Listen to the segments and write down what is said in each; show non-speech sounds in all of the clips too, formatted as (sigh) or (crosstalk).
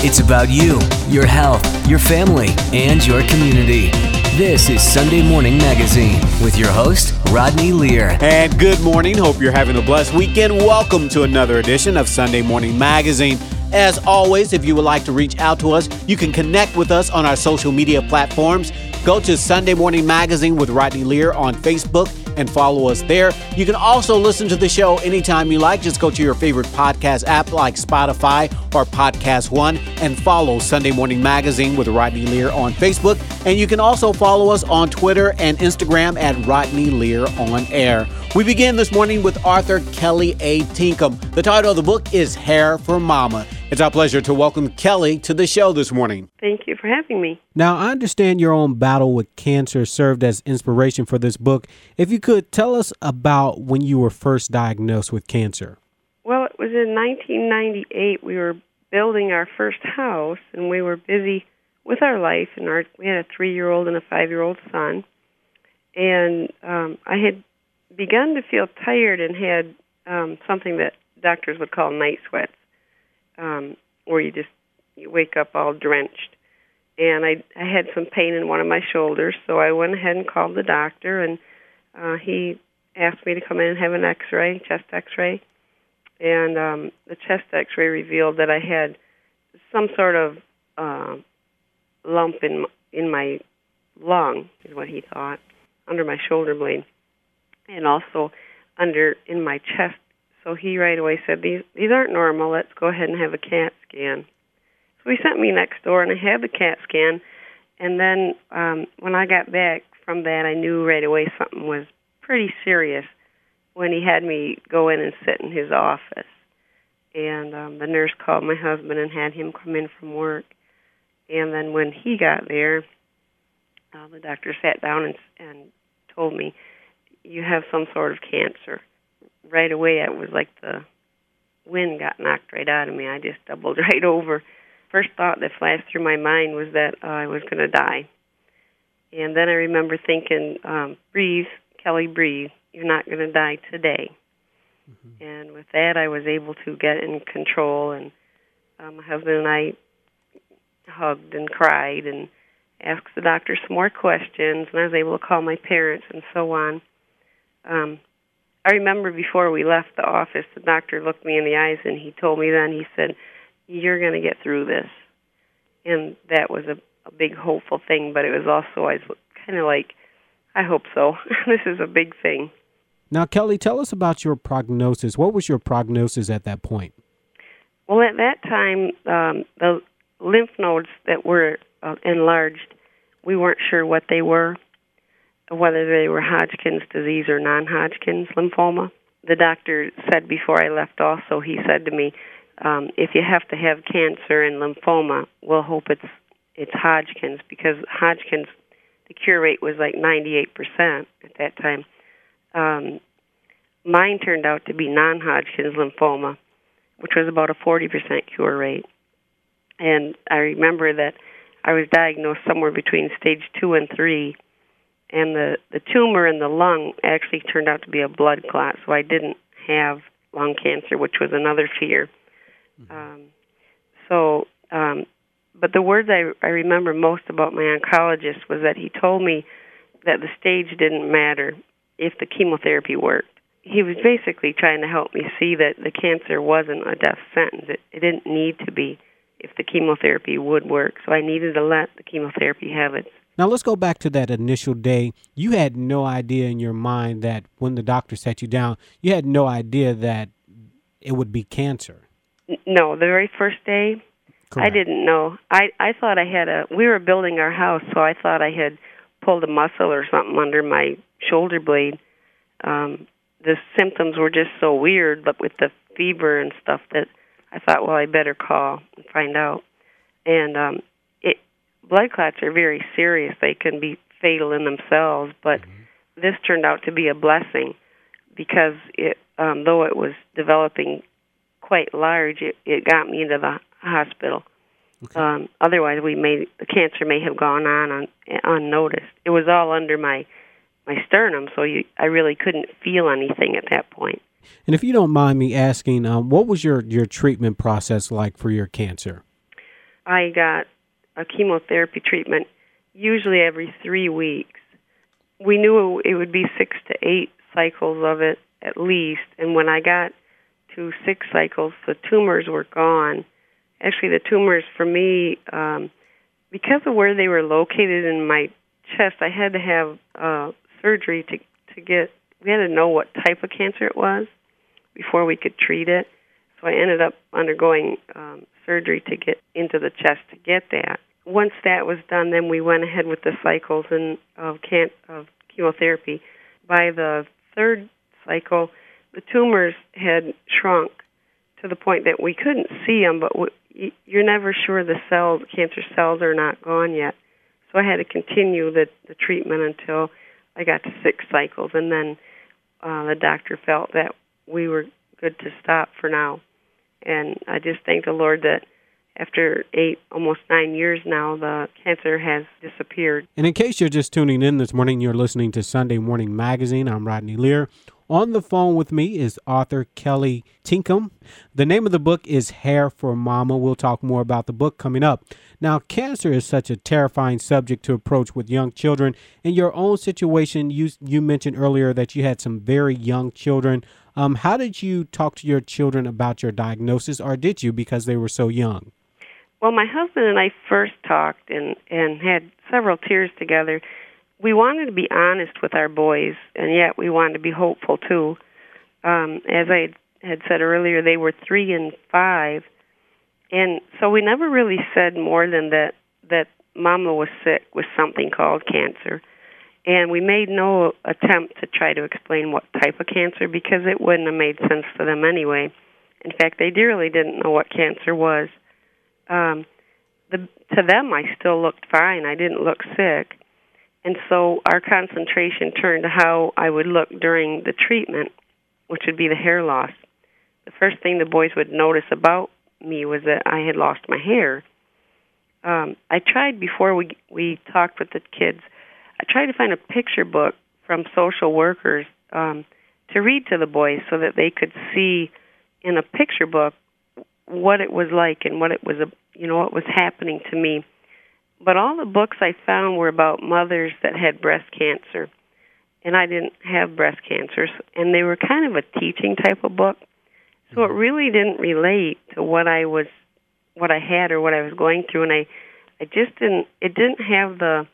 It's about you, your health, your family, and your community. This is Sunday Morning Magazine with your host, Rodney Lear. And good morning. Hope you're having a blessed weekend. Welcome to another edition of Sunday Morning Magazine. As always, if you would like to reach out to us, you can connect with us on our social media platforms. Go to Sunday Morning Magazine with Rodney Lear on Facebook and follow us there. You can also listen to the show anytime you like. Just go to your favorite podcast app like Spotify or Podcast One and follow Sunday Morning Magazine with Rodney Lear on Facebook. And you can also follow us on Twitter and Instagram at Rodney Lear on Air. We begin this morning with Arthur Kelly A. Tinkham. The title of the book is Hair for Mama. It's our pleasure to welcome Kelly to the show this morning. Thank you for having me. Now, I understand your own battle with cancer served as inspiration for this book. If you could tell us about when you were first diagnosed with cancer. Well, it was in 1998. We were building our first house, and we were busy with our life. And our we had a three-year-old and a five-year-old son, and um, I had begun to feel tired and had um, something that doctors would call night sweats um, where you just you wake up all drenched. And I I had some pain in one of my shoulders, so I went ahead and called the doctor, and uh, he asked me to come in and have an X-ray, chest X-ray, and um, the chest X-ray revealed that I had some sort of uh, lump in in my lung, is what he thought, under my shoulder blade, and also under in my chest so he right away said, "These these aren't normal. Let's go ahead and have a CAT scan." So he sent me next door, and I had the CAT scan. And then um, when I got back from that, I knew right away something was pretty serious. When he had me go in and sit in his office, and um, the nurse called my husband and had him come in from work. And then when he got there, uh, the doctor sat down and, and told me, "You have some sort of cancer." right away it was like the wind got knocked right out of me. I just doubled (laughs) right over. First thought that flashed through my mind was that uh, I was going to die. And then I remember thinking, um, breathe, Kelly, breathe. You're not going to die today. Mm-hmm. And with that, I was able to get in control. And uh, my husband and I hugged and cried and asked the doctor some more questions. And I was able to call my parents and so on. Um, I remember before we left the office, the doctor looked me in the eyes and he told me then, he said, You're going to get through this. And that was a, a big hopeful thing, but it was also, I was kind of like, I hope so. (laughs) this is a big thing. Now, Kelly, tell us about your prognosis. What was your prognosis at that point? Well, at that time, um, the lymph nodes that were uh, enlarged, we weren't sure what they were whether they were Hodgkin's disease or non Hodgkin's lymphoma. The doctor said before I left also, he said to me, um, if you have to have cancer and lymphoma, we'll hope it's it's Hodgkin's because Hodgkin's the cure rate was like 98% at that time. Um, mine turned out to be non-Hodgkin's lymphoma, which was about a 40% cure rate. And I remember that I was diagnosed somewhere between stage two and three and the the tumor in the lung actually turned out to be a blood clot, so I didn't have lung cancer, which was another fear. Mm-hmm. Um, so, um, but the words I, I remember most about my oncologist was that he told me that the stage didn't matter if the chemotherapy worked. He was basically trying to help me see that the cancer wasn't a death sentence. It, it didn't need to be if the chemotherapy would work. So I needed to let the chemotherapy have its now let's go back to that initial day. You had no idea in your mind that when the doctor sat you down, you had no idea that it would be cancer. No, the very first day, Correct. I didn't know. I I thought I had a. We were building our house, so I thought I had pulled a muscle or something under my shoulder blade. Um, the symptoms were just so weird, but with the fever and stuff, that I thought, well, I better call and find out. And um, blood clots are very serious. They can be fatal in themselves, but mm-hmm. this turned out to be a blessing because it, um, though it was developing quite large, it, it got me into the hospital. Okay. Um, otherwise, we may the cancer may have gone on, on unnoticed. It was all under my my sternum, so you, I really couldn't feel anything at that point. And if you don't mind me asking, um, what was your your treatment process like for your cancer? I got a chemotherapy treatment usually every three weeks. We knew it would be six to eight cycles of it at least, and when I got to six cycles, the tumors were gone. Actually, the tumors for me, um, because of where they were located in my chest, I had to have uh, surgery to to get. We had to know what type of cancer it was before we could treat it. So I ended up undergoing um, surgery to get into the chest to get that. Once that was done, then we went ahead with the cycles and of can of chemotherapy. By the third cycle, the tumors had shrunk to the point that we couldn't see them, but we, you're never sure the cells, cancer cells, are not gone yet. So I had to continue the the treatment until I got to six cycles, and then uh, the doctor felt that we were good to stop for now. And I just thank the Lord that after eight, almost nine years now, the cancer has disappeared. And in case you're just tuning in this morning, you're listening to Sunday Morning Magazine. I'm Rodney Lear. On the phone with me is author Kelly Tinkham. The name of the book is Hair for Mama. We'll talk more about the book coming up. Now, cancer is such a terrifying subject to approach with young children. In your own situation, you you mentioned earlier that you had some very young children. Um, how did you talk to your children about your diagnosis, or did you because they were so young? Well, my husband and I first talked and and had several tears together we wanted to be honest with our boys, and yet we wanted to be hopeful too. Um, as I had said earlier, they were three and five, and so we never really said more than that that Mama was sick with something called cancer, and we made no attempt to try to explain what type of cancer because it wouldn't have made sense to them anyway. In fact, they dearly didn't know what cancer was. Um, the, to them, I still looked fine. I didn't look sick and so our concentration turned to how I would look during the treatment, which would be the hair loss. The first thing the boys would notice about me was that I had lost my hair. Um, I tried before we we talked with the kids. I tried to find a picture book from social workers um, to read to the boys so that they could see in a picture book what it was like and what it was a you know what was happening to me but all the books I found were about mothers that had breast cancer, and I didn't have breast cancer, and they were kind of a teaching type of book. So it really didn't relate to what I was, what I had or what I was going through, and I, I just didn't. It didn't have the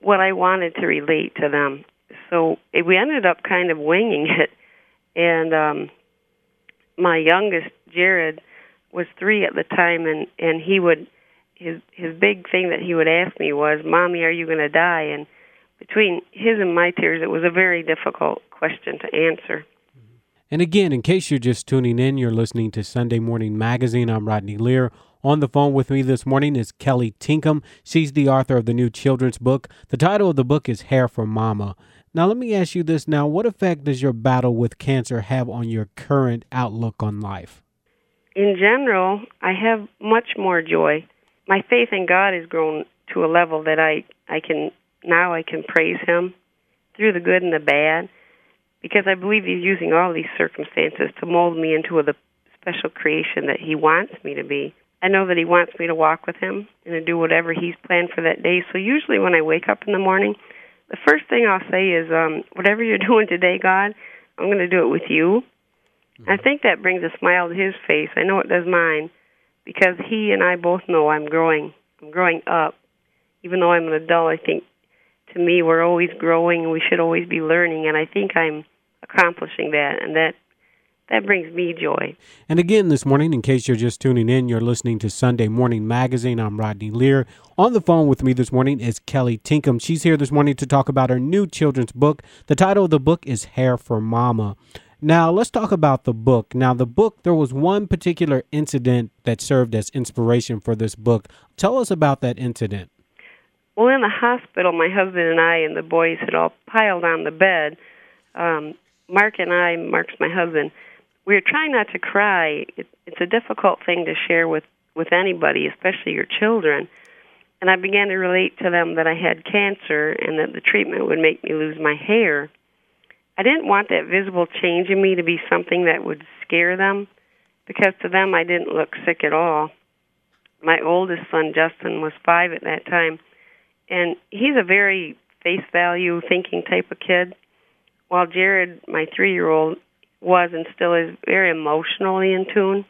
what I wanted to relate to them. So it, we ended up kind of winging it, and um, my youngest Jared was three at the time, and and he would his his big thing that he would ask me was, "Mommy, are you going to die?" And between his and my tears, it was a very difficult question to answer. And again, in case you're just tuning in, you're listening to Sunday Morning Magazine. I'm Rodney Lear. On the phone with me this morning is Kelly Tinkham. She's the author of the new children's book. The title of the book is Hair for Mama. Now, let me ask you this now. What effect does your battle with cancer have on your current outlook on life? In general, I have much more joy my faith in God has grown to a level that I I can now I can praise Him through the good and the bad because I believe He's using all these circumstances to mold me into the special creation that He wants me to be. I know that He wants me to walk with Him and to do whatever He's planned for that day. So usually when I wake up in the morning, the first thing I'll say is, um, "Whatever you're (laughs) doing today, God, I'm going to do it with you." I think that brings a smile to His face. I know it does mine because he and I both know I'm growing. I'm growing up. Even though I'm an adult, I think to me we're always growing and we should always be learning and I think I'm accomplishing that and that that brings me joy. And again this morning, in case you're just tuning in, you're listening to Sunday Morning Magazine. I'm Rodney Lear. On the phone with me this morning is Kelly Tinkham. She's here this morning to talk about her new children's book. The title of the book is Hair for Mama. Now, let's talk about the book. Now, the book, there was one particular incident that served as inspiration for this book. Tell us about that incident. Well, in the hospital, my husband and I and the boys had all piled on the bed. Um, Mark and I, Mark's my husband, we were trying not to cry. It, it's a difficult thing to share with, with anybody, especially your children. And I began to relate to them that I had cancer and that the treatment would make me lose my hair. I didn't want that visible change in me to be something that would scare them because to them I didn't look sick at all. my oldest son Justin was five at that time, and he's a very face value thinking type of kid, while Jared, my three year old, was and still is very emotionally in tune.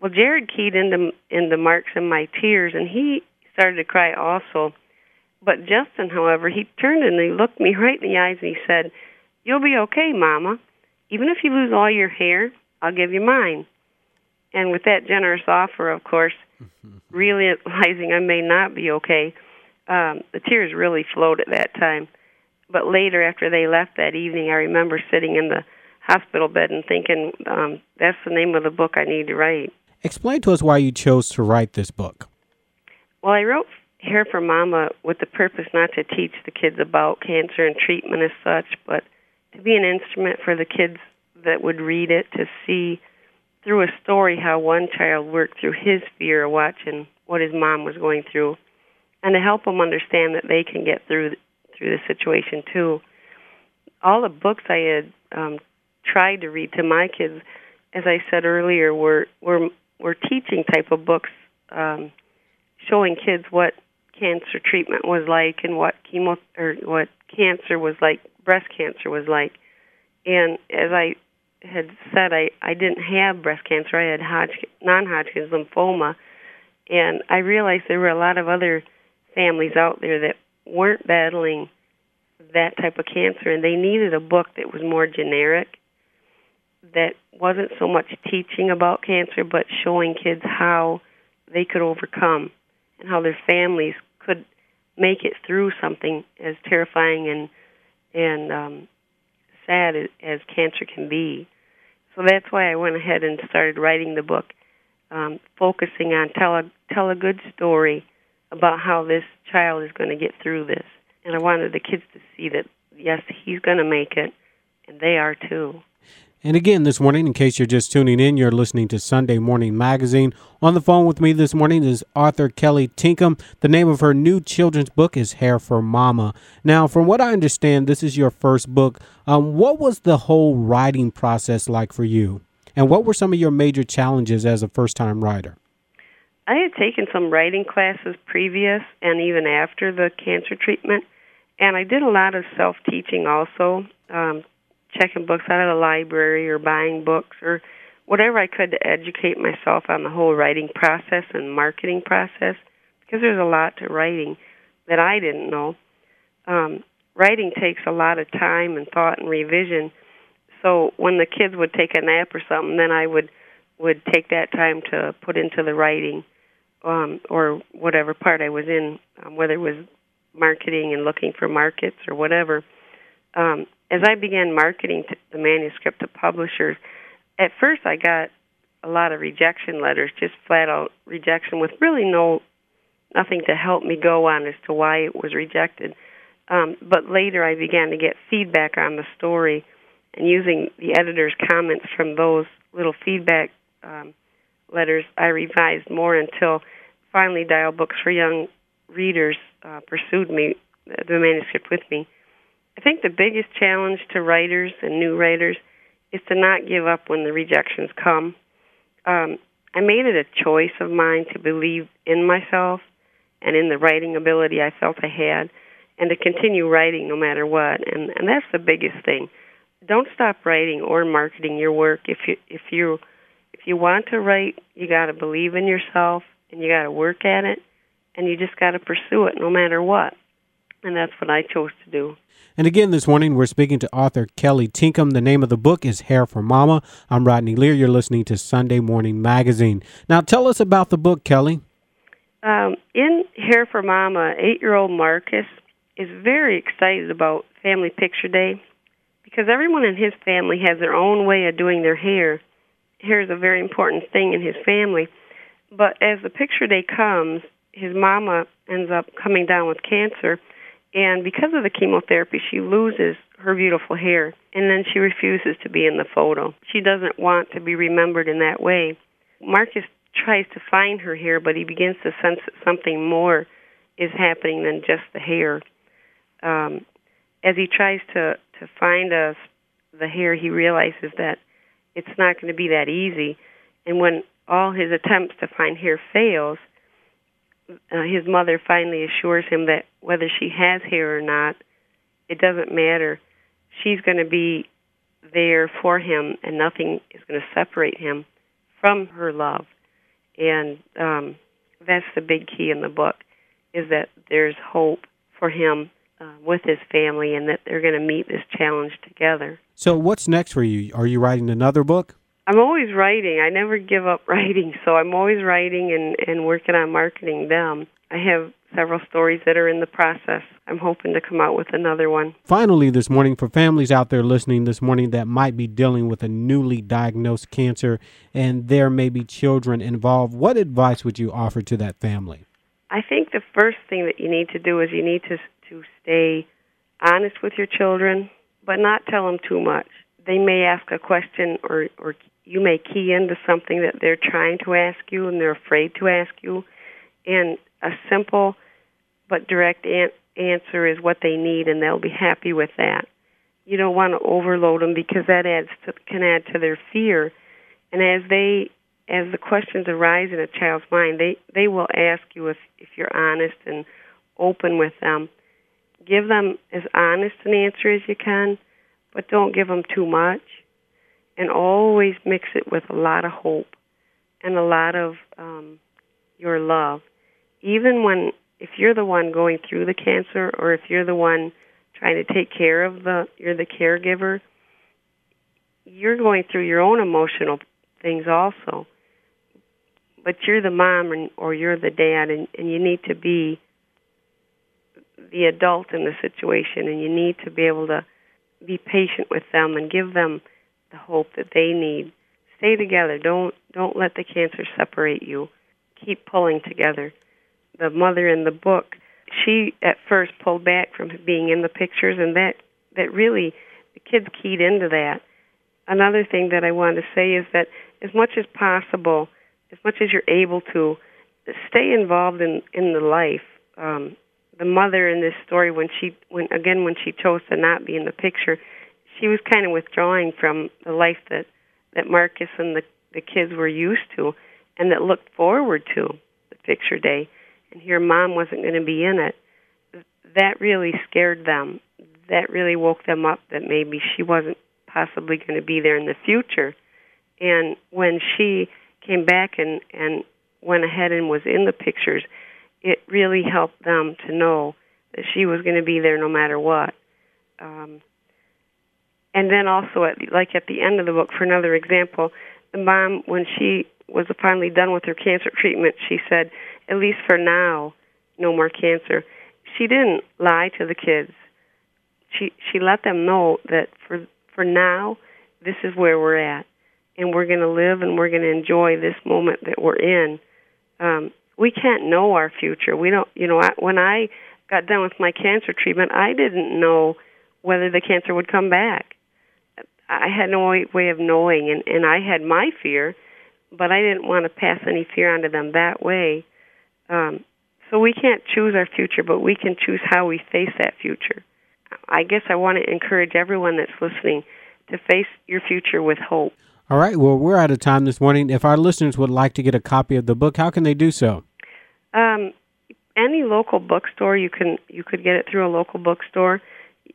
Well, Jared keyed into into Mark's and my tears, and he started to cry also. But Justin, however, he turned and he looked me right in the eyes and he said, "You'll be okay, Mama. Even if you lose all your hair, I'll give you mine." And with that generous offer, of course, (laughs) realizing I may not be okay, um, the tears really flowed at that time. But later, after they left that evening, I remember sitting in the hospital bed and thinking, um, that's the name of the book I need to write. Explain to us why you chose to write this book. Well, I wrote Hair for Mama with the purpose not to teach the kids about cancer and treatment as such, but to be an instrument for the kids that would read it to see through a story how one child worked through his fear of watching what his mom was going through, and to help them understand that they can get through through the situation too. All the books I had um, tried to read to my kids, as I said earlier, were were were teaching type of books, um, showing kids what cancer treatment was like and what chemo or what cancer was like, breast cancer was like. And as I had said I I didn't have breast cancer. I had Hodgkin, non-Hodgkin's lymphoma, and I realized there were a lot of other families out there that weren't battling that type of cancer, and they needed a book that was more generic, that wasn't so much teaching about cancer, but showing kids how they could overcome and how their families could make it through something as terrifying and and um, sad as, cancer can be. So that's why I went ahead and started writing the book, um, focusing on tell a tell a good story about how this child is going to get through this. And I wanted the kids to see that yes, he's going to make it, and they are too. And again, this morning, in case you're just tuning in, you're listening to Sunday Morning Magazine. On the phone with me this morning is author Kelly Tinkham. The name of her new children's book is Hair for Mama. Now, from what I understand, this is your first book. Um, what was the whole writing process like for you? And what were some of your major challenges as a first time writer? I had taken some writing classes previous and even after the cancer treatment, and I did a lot of self teaching also. Um, checking books out of the library or buying books or whatever I could to educate myself on the whole writing process and marketing process because there's a lot to writing that I didn't know. Um, writing takes a lot of time and thought and revision. So when the kids would take a nap or something, then I would would take that time to put into the writing um, or whatever part I was in, um, whether it was marketing and looking for markets or whatever. Um, as I began marketing the manuscript to publishers, at first I got a lot of rejection letters, just flat out rejection, with really no nothing to help me go on as to why it was rejected. Um, but later I began to get feedback on the story, and using the editor's comments from those little feedback um, letters, I revised more until finally Dial Books for Young Readers uh, pursued me, the manuscript with me. I think the biggest challenge to writers and new writers is to not give up when the rejections come. Um, I made it a choice of mine to believe in myself and in the writing ability I felt I had, and to continue writing no matter what. And and that's the biggest thing. Don't stop writing or marketing your work. If you if you if you want to write, you got to believe in yourself and you got to work at it, and you just got to pursue it no matter what. And that's what I chose to do. And again, this morning, we're speaking to author Kelly Tinkham. The name of the book is Hair for Mama. I'm Rodney Lear. You're listening to Sunday Morning Magazine. Now, tell us about the book, Kelly. Um, in Hair for Mama, eight year old Marcus is very excited about Family Picture Day because everyone in his family has their own way of doing their hair. Hair is a very important thing in his family. But as the picture day comes, his mama ends up coming down with cancer and because of the chemotherapy, she loses her beautiful hair, and then she refuses to be in the photo. She doesn't want to be remembered in that way. Marcus tries to find her hair, but he begins to sense that something more is happening than just the hair. Um, as he tries to to find us the hair, he realizes that it's not going to be that easy. And when all his attempts to find hair fails, uh, his mother finally assures him that whether she has hair or not, it doesn't matter. She's going to be there for him, and nothing is going to separate him from her love. And um, that's the big key in the book, is that there's hope for him uh, with his family, and that they're going to meet this challenge together. So, what's next for you? Are you writing another book? I'm always writing. I never give up (laughs) writing, so I'm always writing and and working on marketing them. I have several stories that are in the process. I'm hoping to come out with another one. Finally, this morning, for families out there listening this morning that might be dealing with a newly diagnosed cancer and there may be children involved, what advice would you offer to that family? I think the first thing that you need to do is you need to to stay honest with your children, but not tell them too much. They may ask a question or or you may key into something that they're trying to ask you and they're afraid to ask you and a simple but direct an- answer is what they need, and they'll be happy with that. You don't want to overload them because that adds to, can add to their fear. And as they as the questions arise in a child's mind, they they will ask you if if you're honest and open with them. Give them as honest an answer as you can, but don't give them too much. And always mix it with a lot of hope and a lot of um, your love. Even when if you're the one going through the cancer or if you're the one trying to take care of the you're the caregiver you're going through your own emotional things also. But you're the mom and, or you're the dad and, and you need to be the adult in the situation and you need to be able to be patient with them and give them the hope that they need stay together don't don't let the cancer separate you keep pulling together the mother in the book, she at first pulled back from being in the pictures, and that that really the kids keyed into that. Another thing that I want to say is that as much as possible, as much as you're able to, stay involved in in the life. Um, the mother in this story, when she when again when she chose to not be in the picture, she was kind of withdrawing from the life that that Marcus and the the kids were used to, and that looked forward to the picture day and your mom wasn't going to be in it, that really scared them. That really woke them up that maybe she wasn't possibly going to be there in the future. And when she came back and and went ahead and was in the pictures, it really helped them to know that she was going to be there no matter what. Um, and then also, at like at the end of the book, for another example, the mom, when she was finally done with her cancer treatment, she said, at least for now, no more cancer. She didn't lie to the kids. She she let them know that for for now, this is where we're at, and we're going to live and we're going to enjoy this moment that we're in. Um, we can't know our future. We don't. You know, I, when I got done with my cancer treatment, I didn't know whether the cancer would come back. I had no way of knowing, and and I had my fear, but I didn't want to pass any fear onto them that way. Um, so we can't choose our future, but we can choose how we face that future. I guess I want to encourage everyone that's listening to face your future with hope. All right. Well, we're out of time this morning. If our listeners would like to get a copy of the book, how can they do so? Um, any local bookstore, you can you could get it through a local bookstore.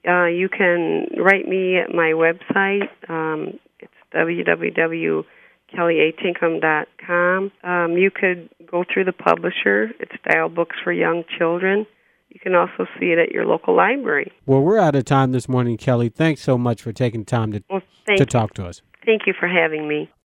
Uh, you can write me at my website. Um, it's www kellyatinkham.com. Um, you could go through the publisher. It's Dial Books for Young Children. You can also see it at your local library. Well, we're out of time this morning, Kelly. Thanks so much for taking time to, well, to talk to us. Thank you for having me.